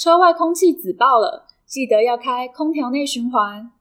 车外空气紫爆了记得要开空调内循环。